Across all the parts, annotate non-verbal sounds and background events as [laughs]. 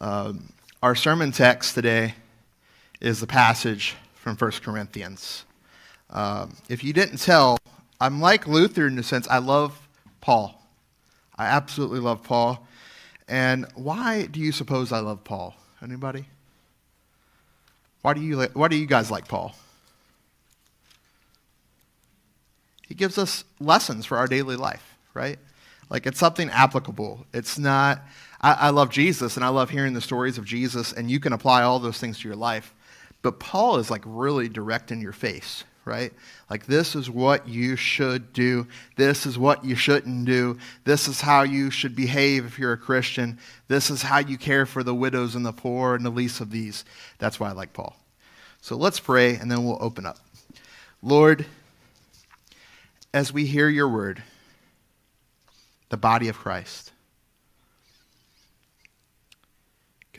Um, our sermon text today is the passage from 1 Corinthians. Um, if you didn't tell, I'm like Luther in the sense I love Paul. I absolutely love Paul. And why do you suppose I love Paul? Anybody? Why do you, why do you guys like Paul? He gives us lessons for our daily life, right? Like it's something applicable. It's not, I, I, love Jesus and I love hearing the stories of Jesus, and you can apply all those things to your life. But Paul is like really direct in your face, right? Like, this is what you should do. This is what you shouldn't do. This is how you should behave if you're a Christian. This is how you care for the widows and the poor and the least of these. That's why I like Paul. So let's pray and then we'll open up. Lord, as we hear your word, the body of Christ,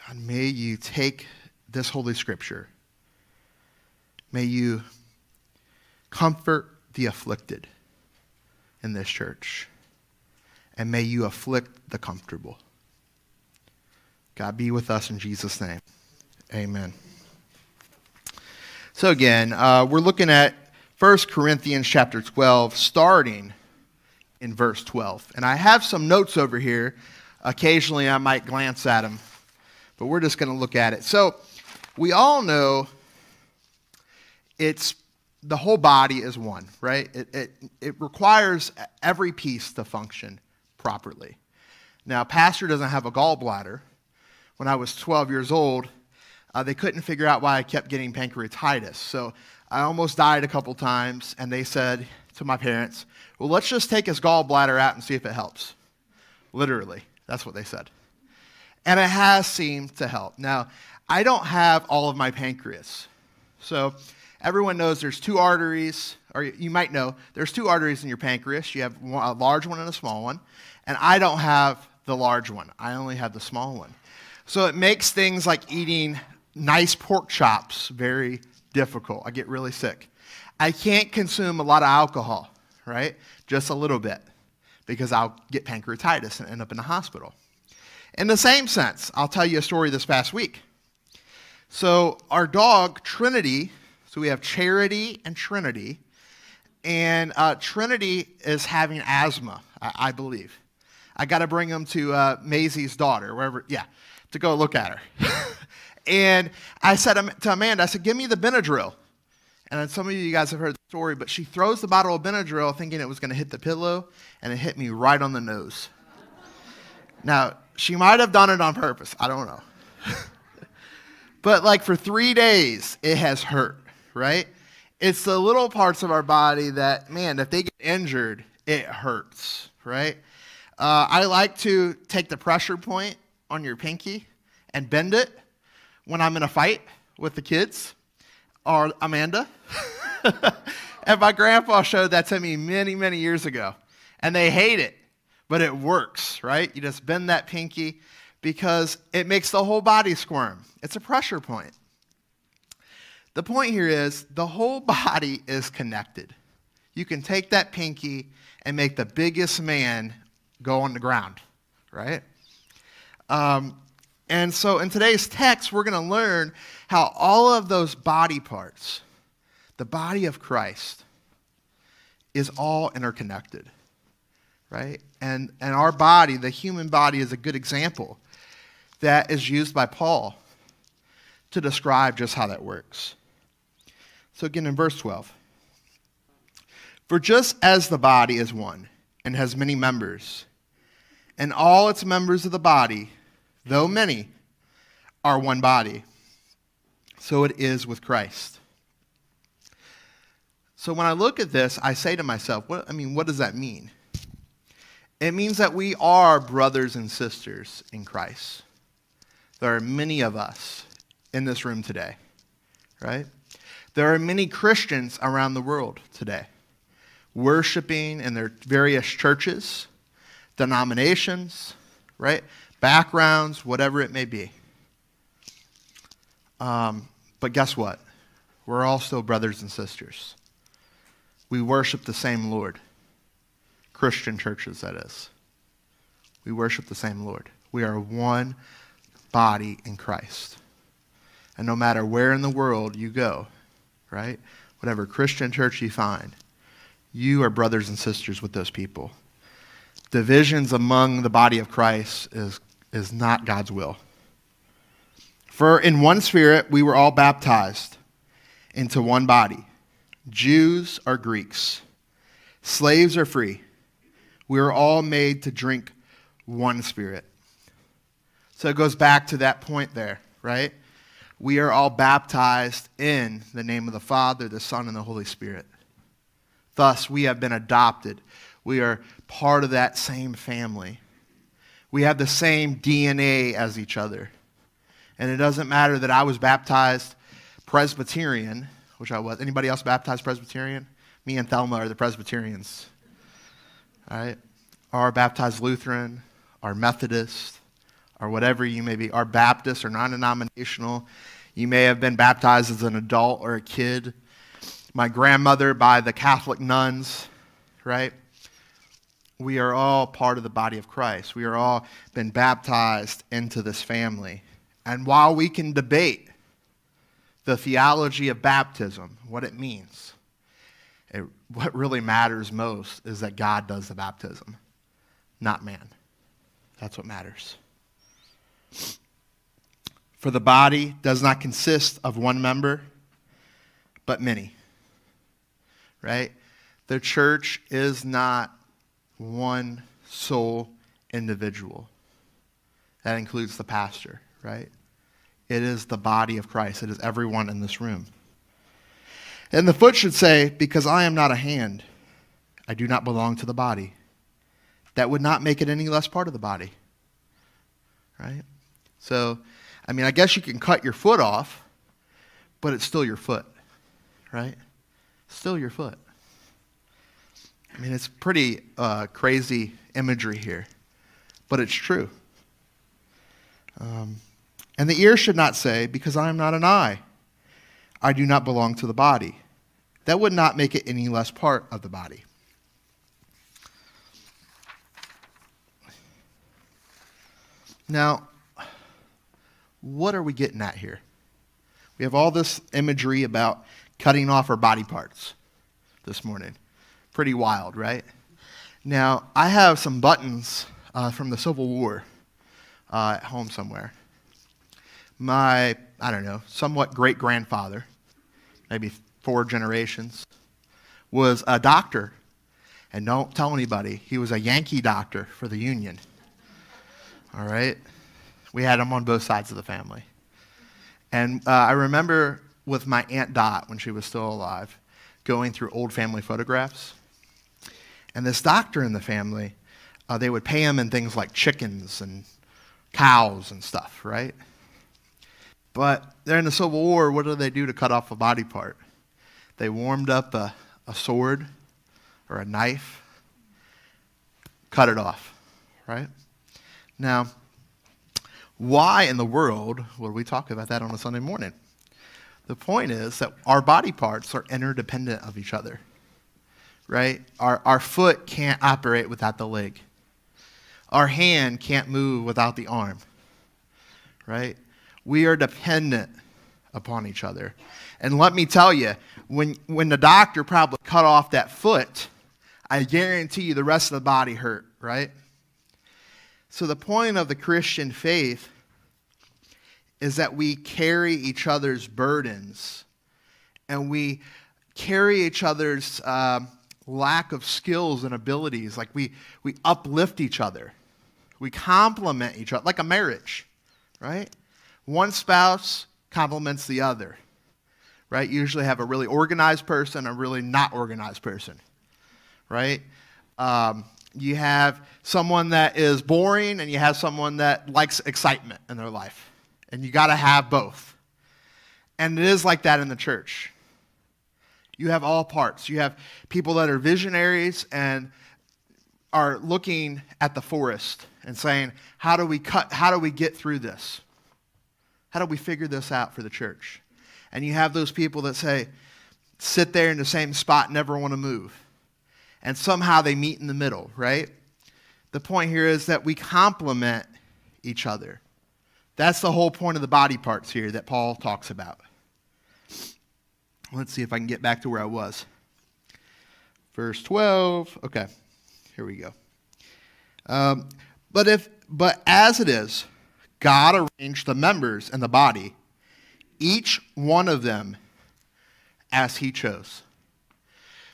God, may you take this Holy Scripture. May you comfort the afflicted in this church. And may you afflict the comfortable. God be with us in Jesus' name. Amen. So again, uh, we're looking at 1 Corinthians chapter 12, starting in verse 12. And I have some notes over here. Occasionally I might glance at them, but we're just going to look at it. So we all know it's the whole body is one, right? It, it, it requires every piece to function properly. Now, Pastor doesn't have a gallbladder. When I was 12 years old, uh, they couldn't figure out why I kept getting pancreatitis. So I almost died a couple times, and they said to my parents, Well, let's just take his gallbladder out and see if it helps. Literally, that's what they said. And it has seemed to help. Now, I don't have all of my pancreas. So everyone knows there's two arteries, or you might know there's two arteries in your pancreas. You have a large one and a small one. And I don't have the large one, I only have the small one. So it makes things like eating nice pork chops very difficult. I get really sick. I can't consume a lot of alcohol, right? Just a little bit, because I'll get pancreatitis and end up in the hospital. In the same sense, I'll tell you a story this past week. So, our dog, Trinity, so we have Charity and Trinity, and uh, Trinity is having asthma, I, I believe. I got to bring him to uh, Maisie's daughter, wherever, yeah, to go look at her. [laughs] And I said to Amanda, I said, give me the Benadryl. And some of you guys have heard the story, but she throws the bottle of Benadryl thinking it was going to hit the pillow, and it hit me right on the nose. now, she might have done it on purpose. I don't know. [laughs] but like for three days, it has hurt, right? It's the little parts of our body that, man, if they get injured, it hurts, right? Uh, I like to take the pressure point on your pinky and bend it when I'm in a fight with the kids or Amanda. [laughs] and my grandpa showed that to me many, many years ago. And they hate it, but it works, right? You just bend that pinky because it makes the whole body squirm. It's a pressure point. The point here is the whole [laughs] body is connected. You can take that pinky and make the biggest man go on the ground, right? Um, and so in today's text, we're going to learn how all of those body parts, the body of Christ, is all interconnected, right? And, and our body, the human body, is a good example that is used by Paul to describe just how that works. So again, in verse 12, for just as the body is one and has many members, and all its members of the body, though many, are one body. So it is with Christ. So when I look at this, I say to myself, what, I mean, what does that mean? It means that we are brothers and sisters in Christ. There are many of us in this room today, right? There are many Christians around the world today worshiping in their various churches, denominations, right? backgrounds, whatever it may be. Um, but guess what? We're all still brothers and sisters. We worship the same Lord. Christian churches, that is. We worship the same Lord. We are one body in Christ. And no matter where in the world you go, right? Whatever Christian church you find, you are brothers and sisters with those people. Divisions among the body of Christ is, is not God's will. For in one spirit we were all baptized into one body. Jews are Greeks, slaves are free. We are all made to drink one spirit. So it goes back to that point there, right? We are all baptized in the name of the Father, the Son, and the Holy Spirit. Thus, we have been adopted. We are part of that same family. We have the same DNA as each other. And it doesn't matter that I was baptized Presbyterian, which I was. Anybody else baptized Presbyterian? Me and Thelma are the Presbyterians. Right? Or baptized Lutheran, or Methodist, or whatever you may be, are Baptist, or non denominational. You may have been baptized as an adult or a kid my grandmother by the Catholic nuns, right? We are all part of the body of Christ. We are all been baptized into this family. And while we can debate the theology of baptism, what it means, what really matters most is that God does the baptism, not man. That's what matters. For the body does not consist of one member, but many right? The church is not one sole individual. That includes the pastor, right? It is the body of Christ. It is everyone in this room. And the foot should say, Because I am not a hand, I do not belong to the body. That would not make it any less part of the body, right? So, I mean, I guess you can cut your foot off, but it's still your foot, right? still your foot. I mean, it's pretty uh, crazy imagery here, but it's true. Um, and the ear should not say, Because I am not an eye, I do not belong to the body. That would not make it any less part of the body. Now, what are we getting at here? We have all this imagery about cutting off our body parts this morning. Pretty wild, right? Now, I have some buttons uh, from the Civil War uh, at home somewhere. My, I don't know, somewhat great grandfather, maybe four generations, was a doctor. And don't tell anybody, he was a Yankee doctor for the Union. All right? We had him on both sides of the family. And uh, I remember with my Aunt Dot when she was still alive, going through old family photographs. And this doctor in the family, uh, they would pay him in things like chickens and cows and stuff, right? But during the Civil War, what did they do to cut off a body part? They warmed up a, a sword or a knife, cut it off, right? Now, why in the world would we talk about that on a Sunday morning? The point is that our body parts are interdependent of each other, right? Our, our foot can't operate without the leg. Our hand can't move without the arm, right? We are dependent upon each other. And let me tell you, when, when the doctor probably cut off that foot, I guarantee you the rest of the body hurt, right? So the point of the Christian faith is that we carry each other's burdens and we carry each other's uh, lack of skills and abilities. Like we, we uplift each other, we complement each other, like a marriage, right? One spouse complements the other, right? You usually have a really organized person, a really not organized person, right? Um, you have someone that is boring and you have someone that likes excitement in their life and you got to have both. And it is like that in the church. You have all parts. You have people that are visionaries and are looking at the forest and saying, how do we cut, how do we get through this? How do we figure this out for the church? And you have those people that say, sit there in the same spot, never want to move. And somehow they meet in the middle, right? The point here is that we complement each other. That's the whole point of the body parts here that Paul talks about. Let's see if I can get back to where I was. Verse 12. Okay, here we go. Um, but if but as it is, God arranged the members in the body, each one of them as he chose.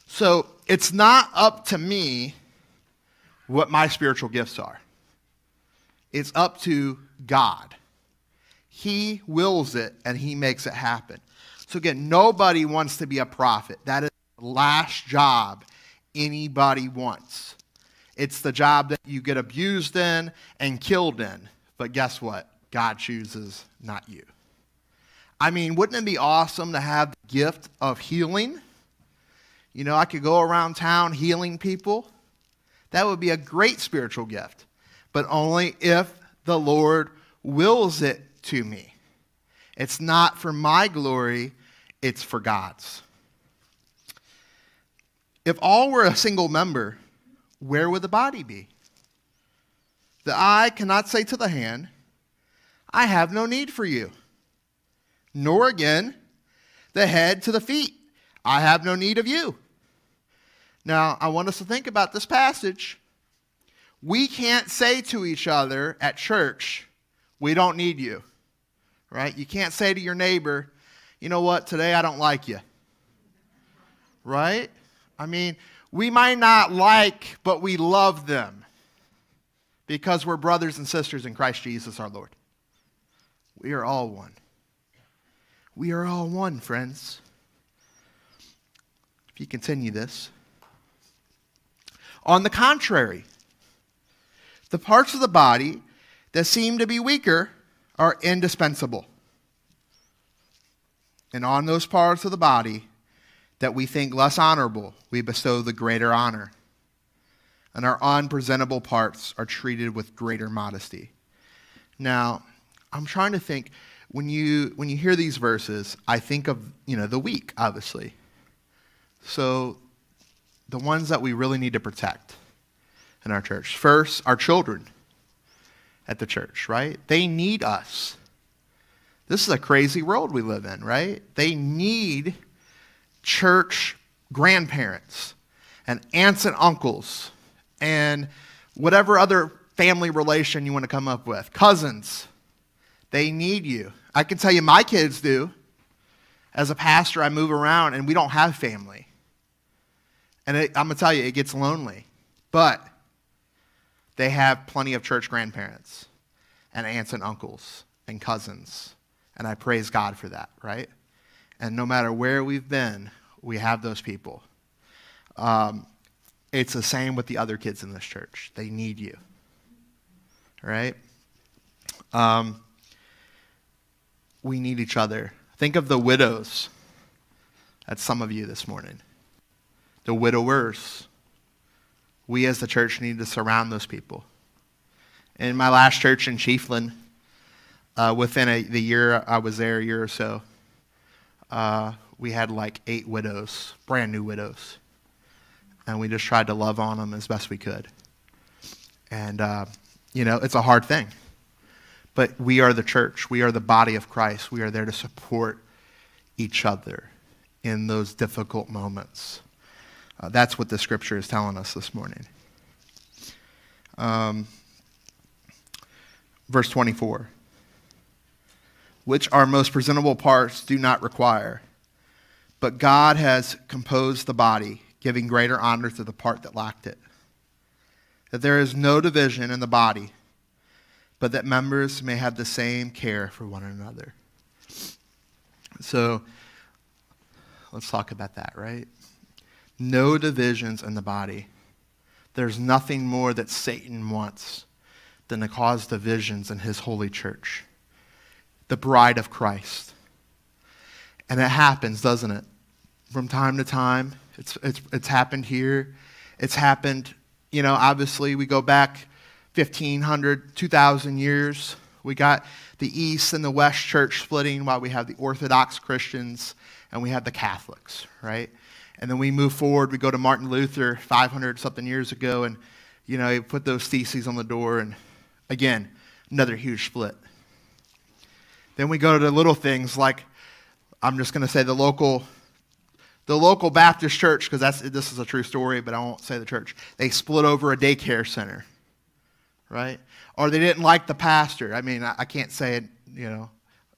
So it's not up to me what my spiritual gifts are. It's up to God. He wills it and he makes it happen. So again, nobody wants to be a prophet. That is the last job anybody wants. It's the job that you get abused in and killed in. But guess what? God chooses, not you. I mean, wouldn't it be awesome to have the gift of healing? You know, I could go around town healing people. That would be a great spiritual gift, but only if the Lord wills it to me. It's not for my glory, it's for God's. If all were a single member, where would the body be? The eye cannot say to the hand, I have no need for you. Nor again, the head to the feet, I have no need of you. Now, I want us to think about this passage. We can't say to each other at church, we don't need you, right? You can't say to your neighbor, you know what, today I don't like you, right? I mean, we might not like, but we love them because we're brothers and sisters in Christ Jesus our Lord. We are all one. We are all one, friends. If you continue this. On the contrary, the parts of the body that seem to be weaker are indispensable. And on those parts of the body that we think less honorable, we bestow the greater honor. And our unpresentable parts are treated with greater modesty. Now, I'm trying to think when you when you hear these verses, I think of, you know, the weak, obviously. So the ones that we really need to protect in our church. First, our children at the church, right? They need us. This is a crazy world we live in, right? They need church grandparents and aunts and uncles and whatever other family relation you want to come up with, cousins. They need you. I can tell you, my kids do. As a pastor, I move around and we don't have family. And it, I'm going to tell you, it gets lonely. But they have plenty of church grandparents and aunts and uncles and cousins. And I praise God for that, right? And no matter where we've been, we have those people. Um, it's the same with the other kids in this church. They need you, right? Um, we need each other. Think of the widows. That's some of you this morning the widowers. We as the church need to surround those people. In my last church in Chiefland, uh, within a, the year I was there, a year or so, uh, we had like eight widows, brand new widows. And we just tried to love on them as best we could. And, uh, you know, it's a hard thing. But we are the church. We are the body of Christ. We are there to support each other in those difficult moments. Uh, that's what the scripture is telling us this morning. Um, verse 24 which our most presentable parts do not require. But God has composed the body, giving greater honor to the part that lacked it. That there is no division in the body, but that members may have the same care for one another. So, let's talk about that, right? no divisions in the body. There's nothing more that Satan wants than to cause divisions in his holy church, the bride of Christ. And it happens, doesn't it? From time to time. It's, it's, it's happened here. It's happened, you know, obviously, we go back 1,500, 2,000 years. We got the East and the West church splitting while we have the Orthodox Christians and we have the Catholics, right? And then we move forward. We go to Martin Luther 500 something years ago, and you know, he put those theses on the door, and again, another huge split. Then we go to little things like, I'm just going to say the local, the local Baptist church, because that's this is a true story, but I won't say the church. They split over a daycare center, right? Or they didn't like the pastor. I mean, I, I can't say it. You know,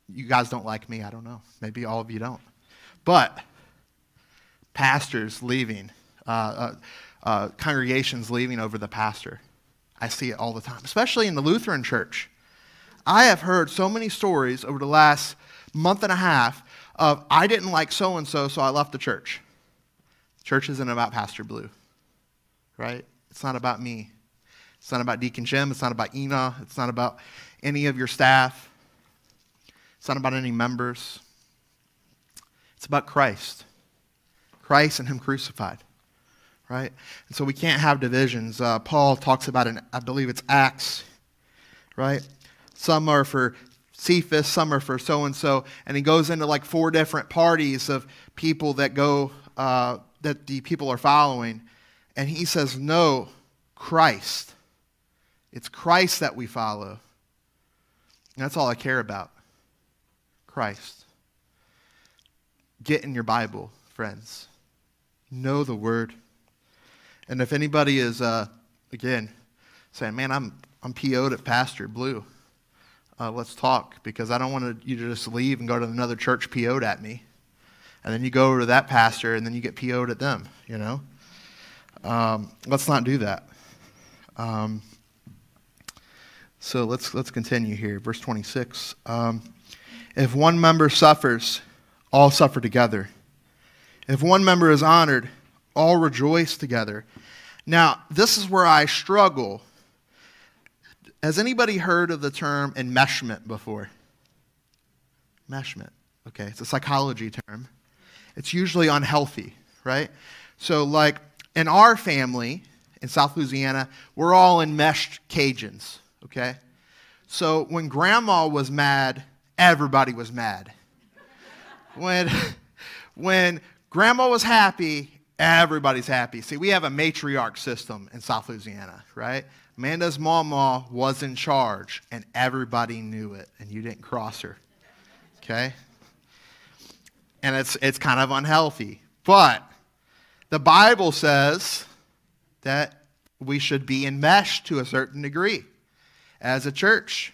you guys don't like me. I don't know. Maybe all of you don't. But pastors leaving, uh, uh, uh, congregations leaving over the pastor. I see it all the time, especially in the Lutheran church. I have heard so many stories over the last month and a half of I didn't like so and so, so I left the church. Church isn't about Pastor Blue, right? It's not about me. It's not about Deacon Jim. It's not about Ina. It's not about any of your staff. It's not about any members. It's about Christ. Christ and Him crucified, right? And so we can't have divisions. Uh, Paul talks about it, I believe it's Acts, right? Some are for Cephas, are for so and so. And he goes into like four different parties of people that go, uh, that the people are following. And he says, No, Christ. It's Christ that we follow. And that's all I care about. Christ. Get in your Bible, friends. Know the word. And if anybody is, uh, again, saying, man, I'm, I'm PO'd at Pastor Blue, uh, let's talk because I don't want you to just leave and go to another church PO'd at me. And then you go over to that pastor and then you get PO'd at them, you know? Um, let's not do that. Um, so let's, let's continue here. Verse 26. Um, if one member suffers, all suffer together. If one member is honored, all rejoice together. Now, this is where I struggle. Has anybody heard of the term enmeshment before? Enmeshment. Okay, it's a psychology term. It's usually unhealthy, right? So, like in our family in South Louisiana, we're all enmeshed Cajuns, okay? So, when grandma was mad, everybody was mad. When, [laughs] when Grandma was happy, everybody's happy. See, we have a matriarch system in South Louisiana, right? Amanda's mama was in charge, and everybody knew it, and you didn't cross her. Okay? And it's, it's kind of unhealthy. But the Bible says that we should be enmeshed to a certain degree as a church.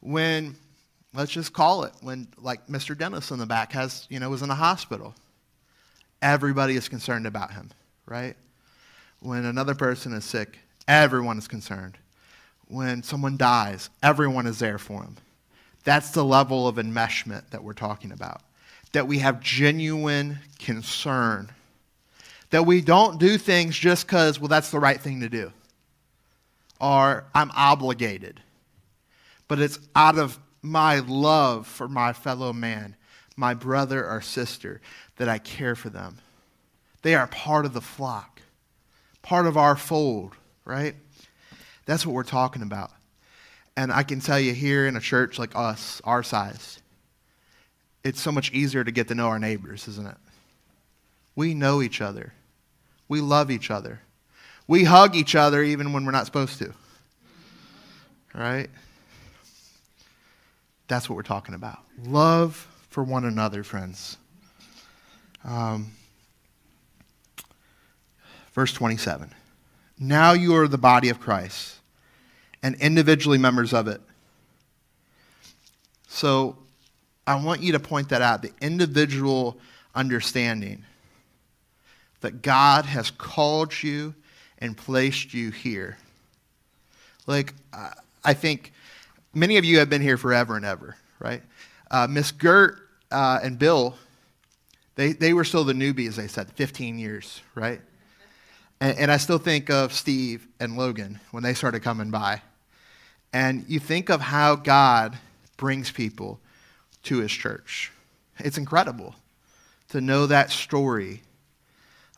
When, let's just call it, when like Mr. Dennis in the back has, you know, was in the hospital everybody is concerned about him, right? When another person is sick, everyone is concerned. When someone dies, everyone is there for him. That's the level of enmeshment that we're talking about. That we have genuine concern. That we don't do things just because, well, that's the right thing to do. Or I'm obligated. But it's out of my love for my fellow man, my brother or sister, that I care for them. They are part of the flock, part of our fold, right? That's what we're talking about. And I can tell you here in a church like us, our size, it's so much easier to get to know our neighbors, isn't it? We know each other. We love each other. We hug each other even when we're not supposed to. Right? That's what we're talking about. Love for one another, friends. Um, verse 27. Now you are the body of Christ and individually members of it. So I want you to point that out the individual understanding that God has called you and placed you here. Like, I think many of you have been here forever and ever, right? Uh, Miss Gert uh, and Bill they, they were still the newbies, they said, 15 years, right? And, and I still think of Steve and Logan when they started coming by. And you think of how God brings people to his church. It's incredible to know that story,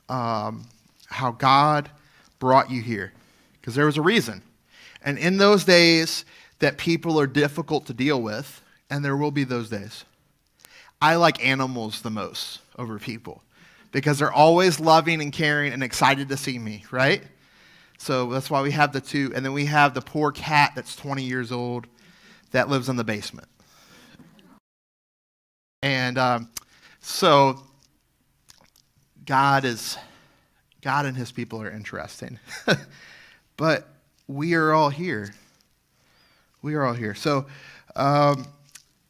um, how God brought you here, because there was a reason. And in those days that people are difficult to deal with, and there will be those days, I like animals the most over people because they're always loving and caring and excited to see me, right? So that's why we have the two. And then we have the poor cat that's 20 years old that lives in the basement. And um, so God is God and his people are interesting. [laughs] but we are all here. We are all here. So um,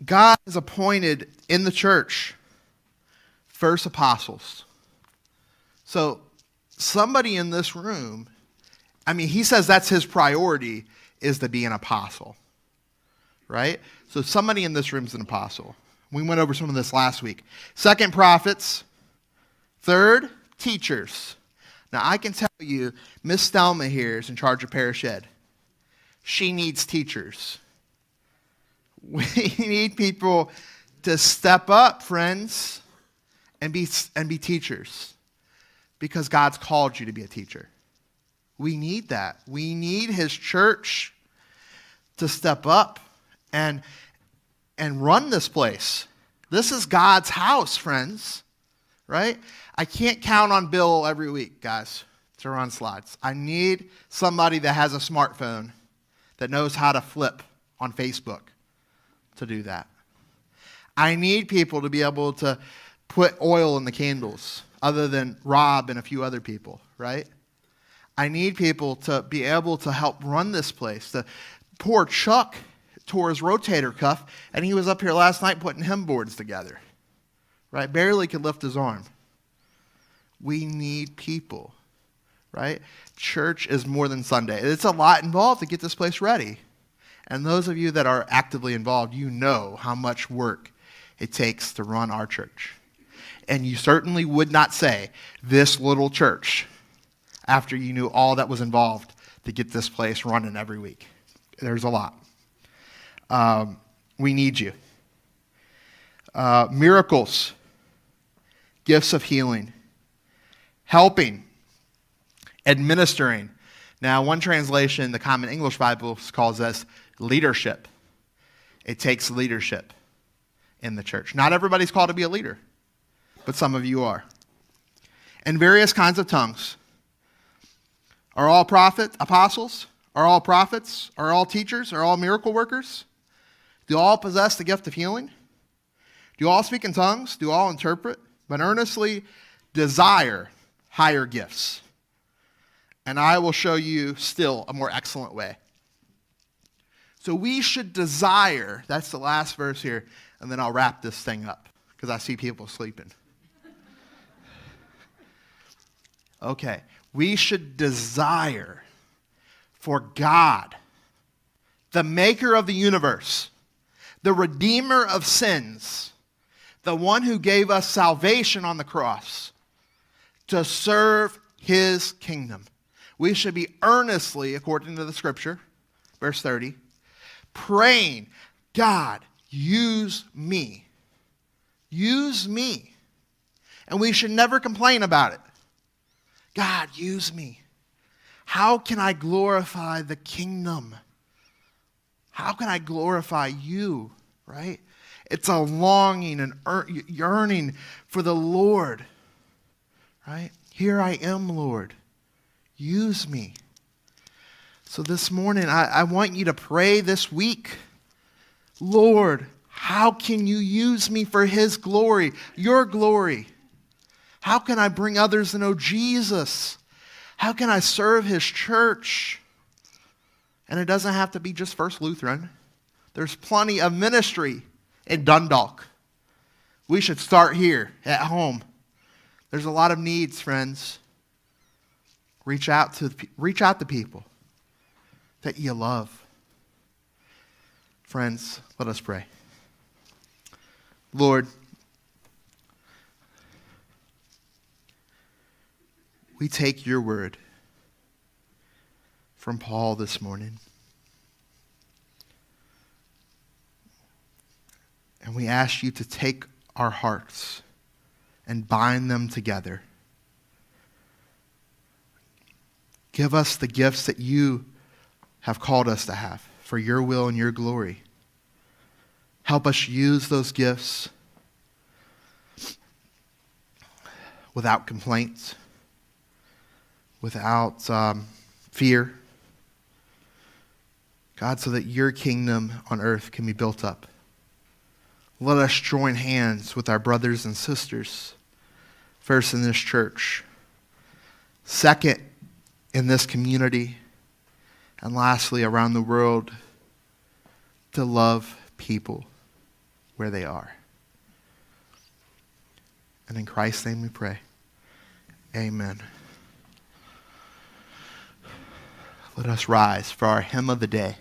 God has appointed in the church first apostles. So somebody in this room, I mean, he says that's his priority is to be an apostle. Right? So somebody in this room is an apostle. We went over some of this last week. Second, prophets. Third, teachers. Now, I can tell you, Miss Thelma here is in charge of Parish Ed. She needs teachers. [laughs] We need people to step up, friends, and be, and be teachers because God's called you to be a teacher. We need that. We need His church to step up and, and run this place. This is God's house, friends, right? I can't count on Bill every week, guys, to run slides. I need somebody that has a smartphone that knows how to flip on Facebook to do that. I need people to be able to put oil in the candles, other than Rob and a few other people, right? I need people to be able to help run this place. The poor Chuck tore his rotator cuff, and he was up here last night putting hymn boards together, right? Barely could lift his arm. We need people, right? Church is more than Sunday. It's a lot involved to get this place ready. And those of you that are actively involved, you know how much work it takes to run our church. And you certainly would not say this little church after you knew all that was involved to get this place running every week. There's a lot. Um, we need you. Uh, miracles, gifts of healing, helping, administering. Now, one translation, the Common English Bible, calls this leadership. It takes leadership in the church. Not everybody's called to be a leader, but some of you are. And various kinds of tongues. Are all prophets, apostles? Are all prophets? Are all teachers? Are all miracle workers? Do all possess the gift of healing? Do all speak in tongues? Do all interpret? But earnestly desire higher gifts. And I will show you still a more excellent way. So we should desire, that's the last verse here, and then I'll wrap this thing up because I see people sleeping. Okay, we should desire for God, the maker of the universe, the redeemer of sins, the one who gave us salvation on the cross to serve his kingdom. We should be earnestly, according to the scripture, verse 30, praying, God, use me. Use me. And we should never complain about it. God, use me. How can I glorify the kingdom? How can I glorify you, right? It's a longing and yearning for the Lord right? Here I am, Lord. Use me. So this morning, I, I want you to pray this week Lord, how can you use me for His glory, your glory? How can I bring others to know Jesus? How can I serve His church? And it doesn't have to be just First Lutheran. There's plenty of ministry in Dundalk. We should start here at home. There's a lot of needs, friends. Reach out to, reach out to people that you love. Friends, let us pray. Lord, we take your word from Paul this morning. And we ask you to take our hearts and bind them together. Give us the gifts that you have called us to have for your will and your glory. Help us use those gifts without complaints, without um, fear. God, so that your kingdom on earth can be built up. let us join hands with our brothers and sisters, first in this church, second in this community, and lastly around the world to love people where they are. And in Christ's name we pray. Amen. Let us rise for our hymn of the day.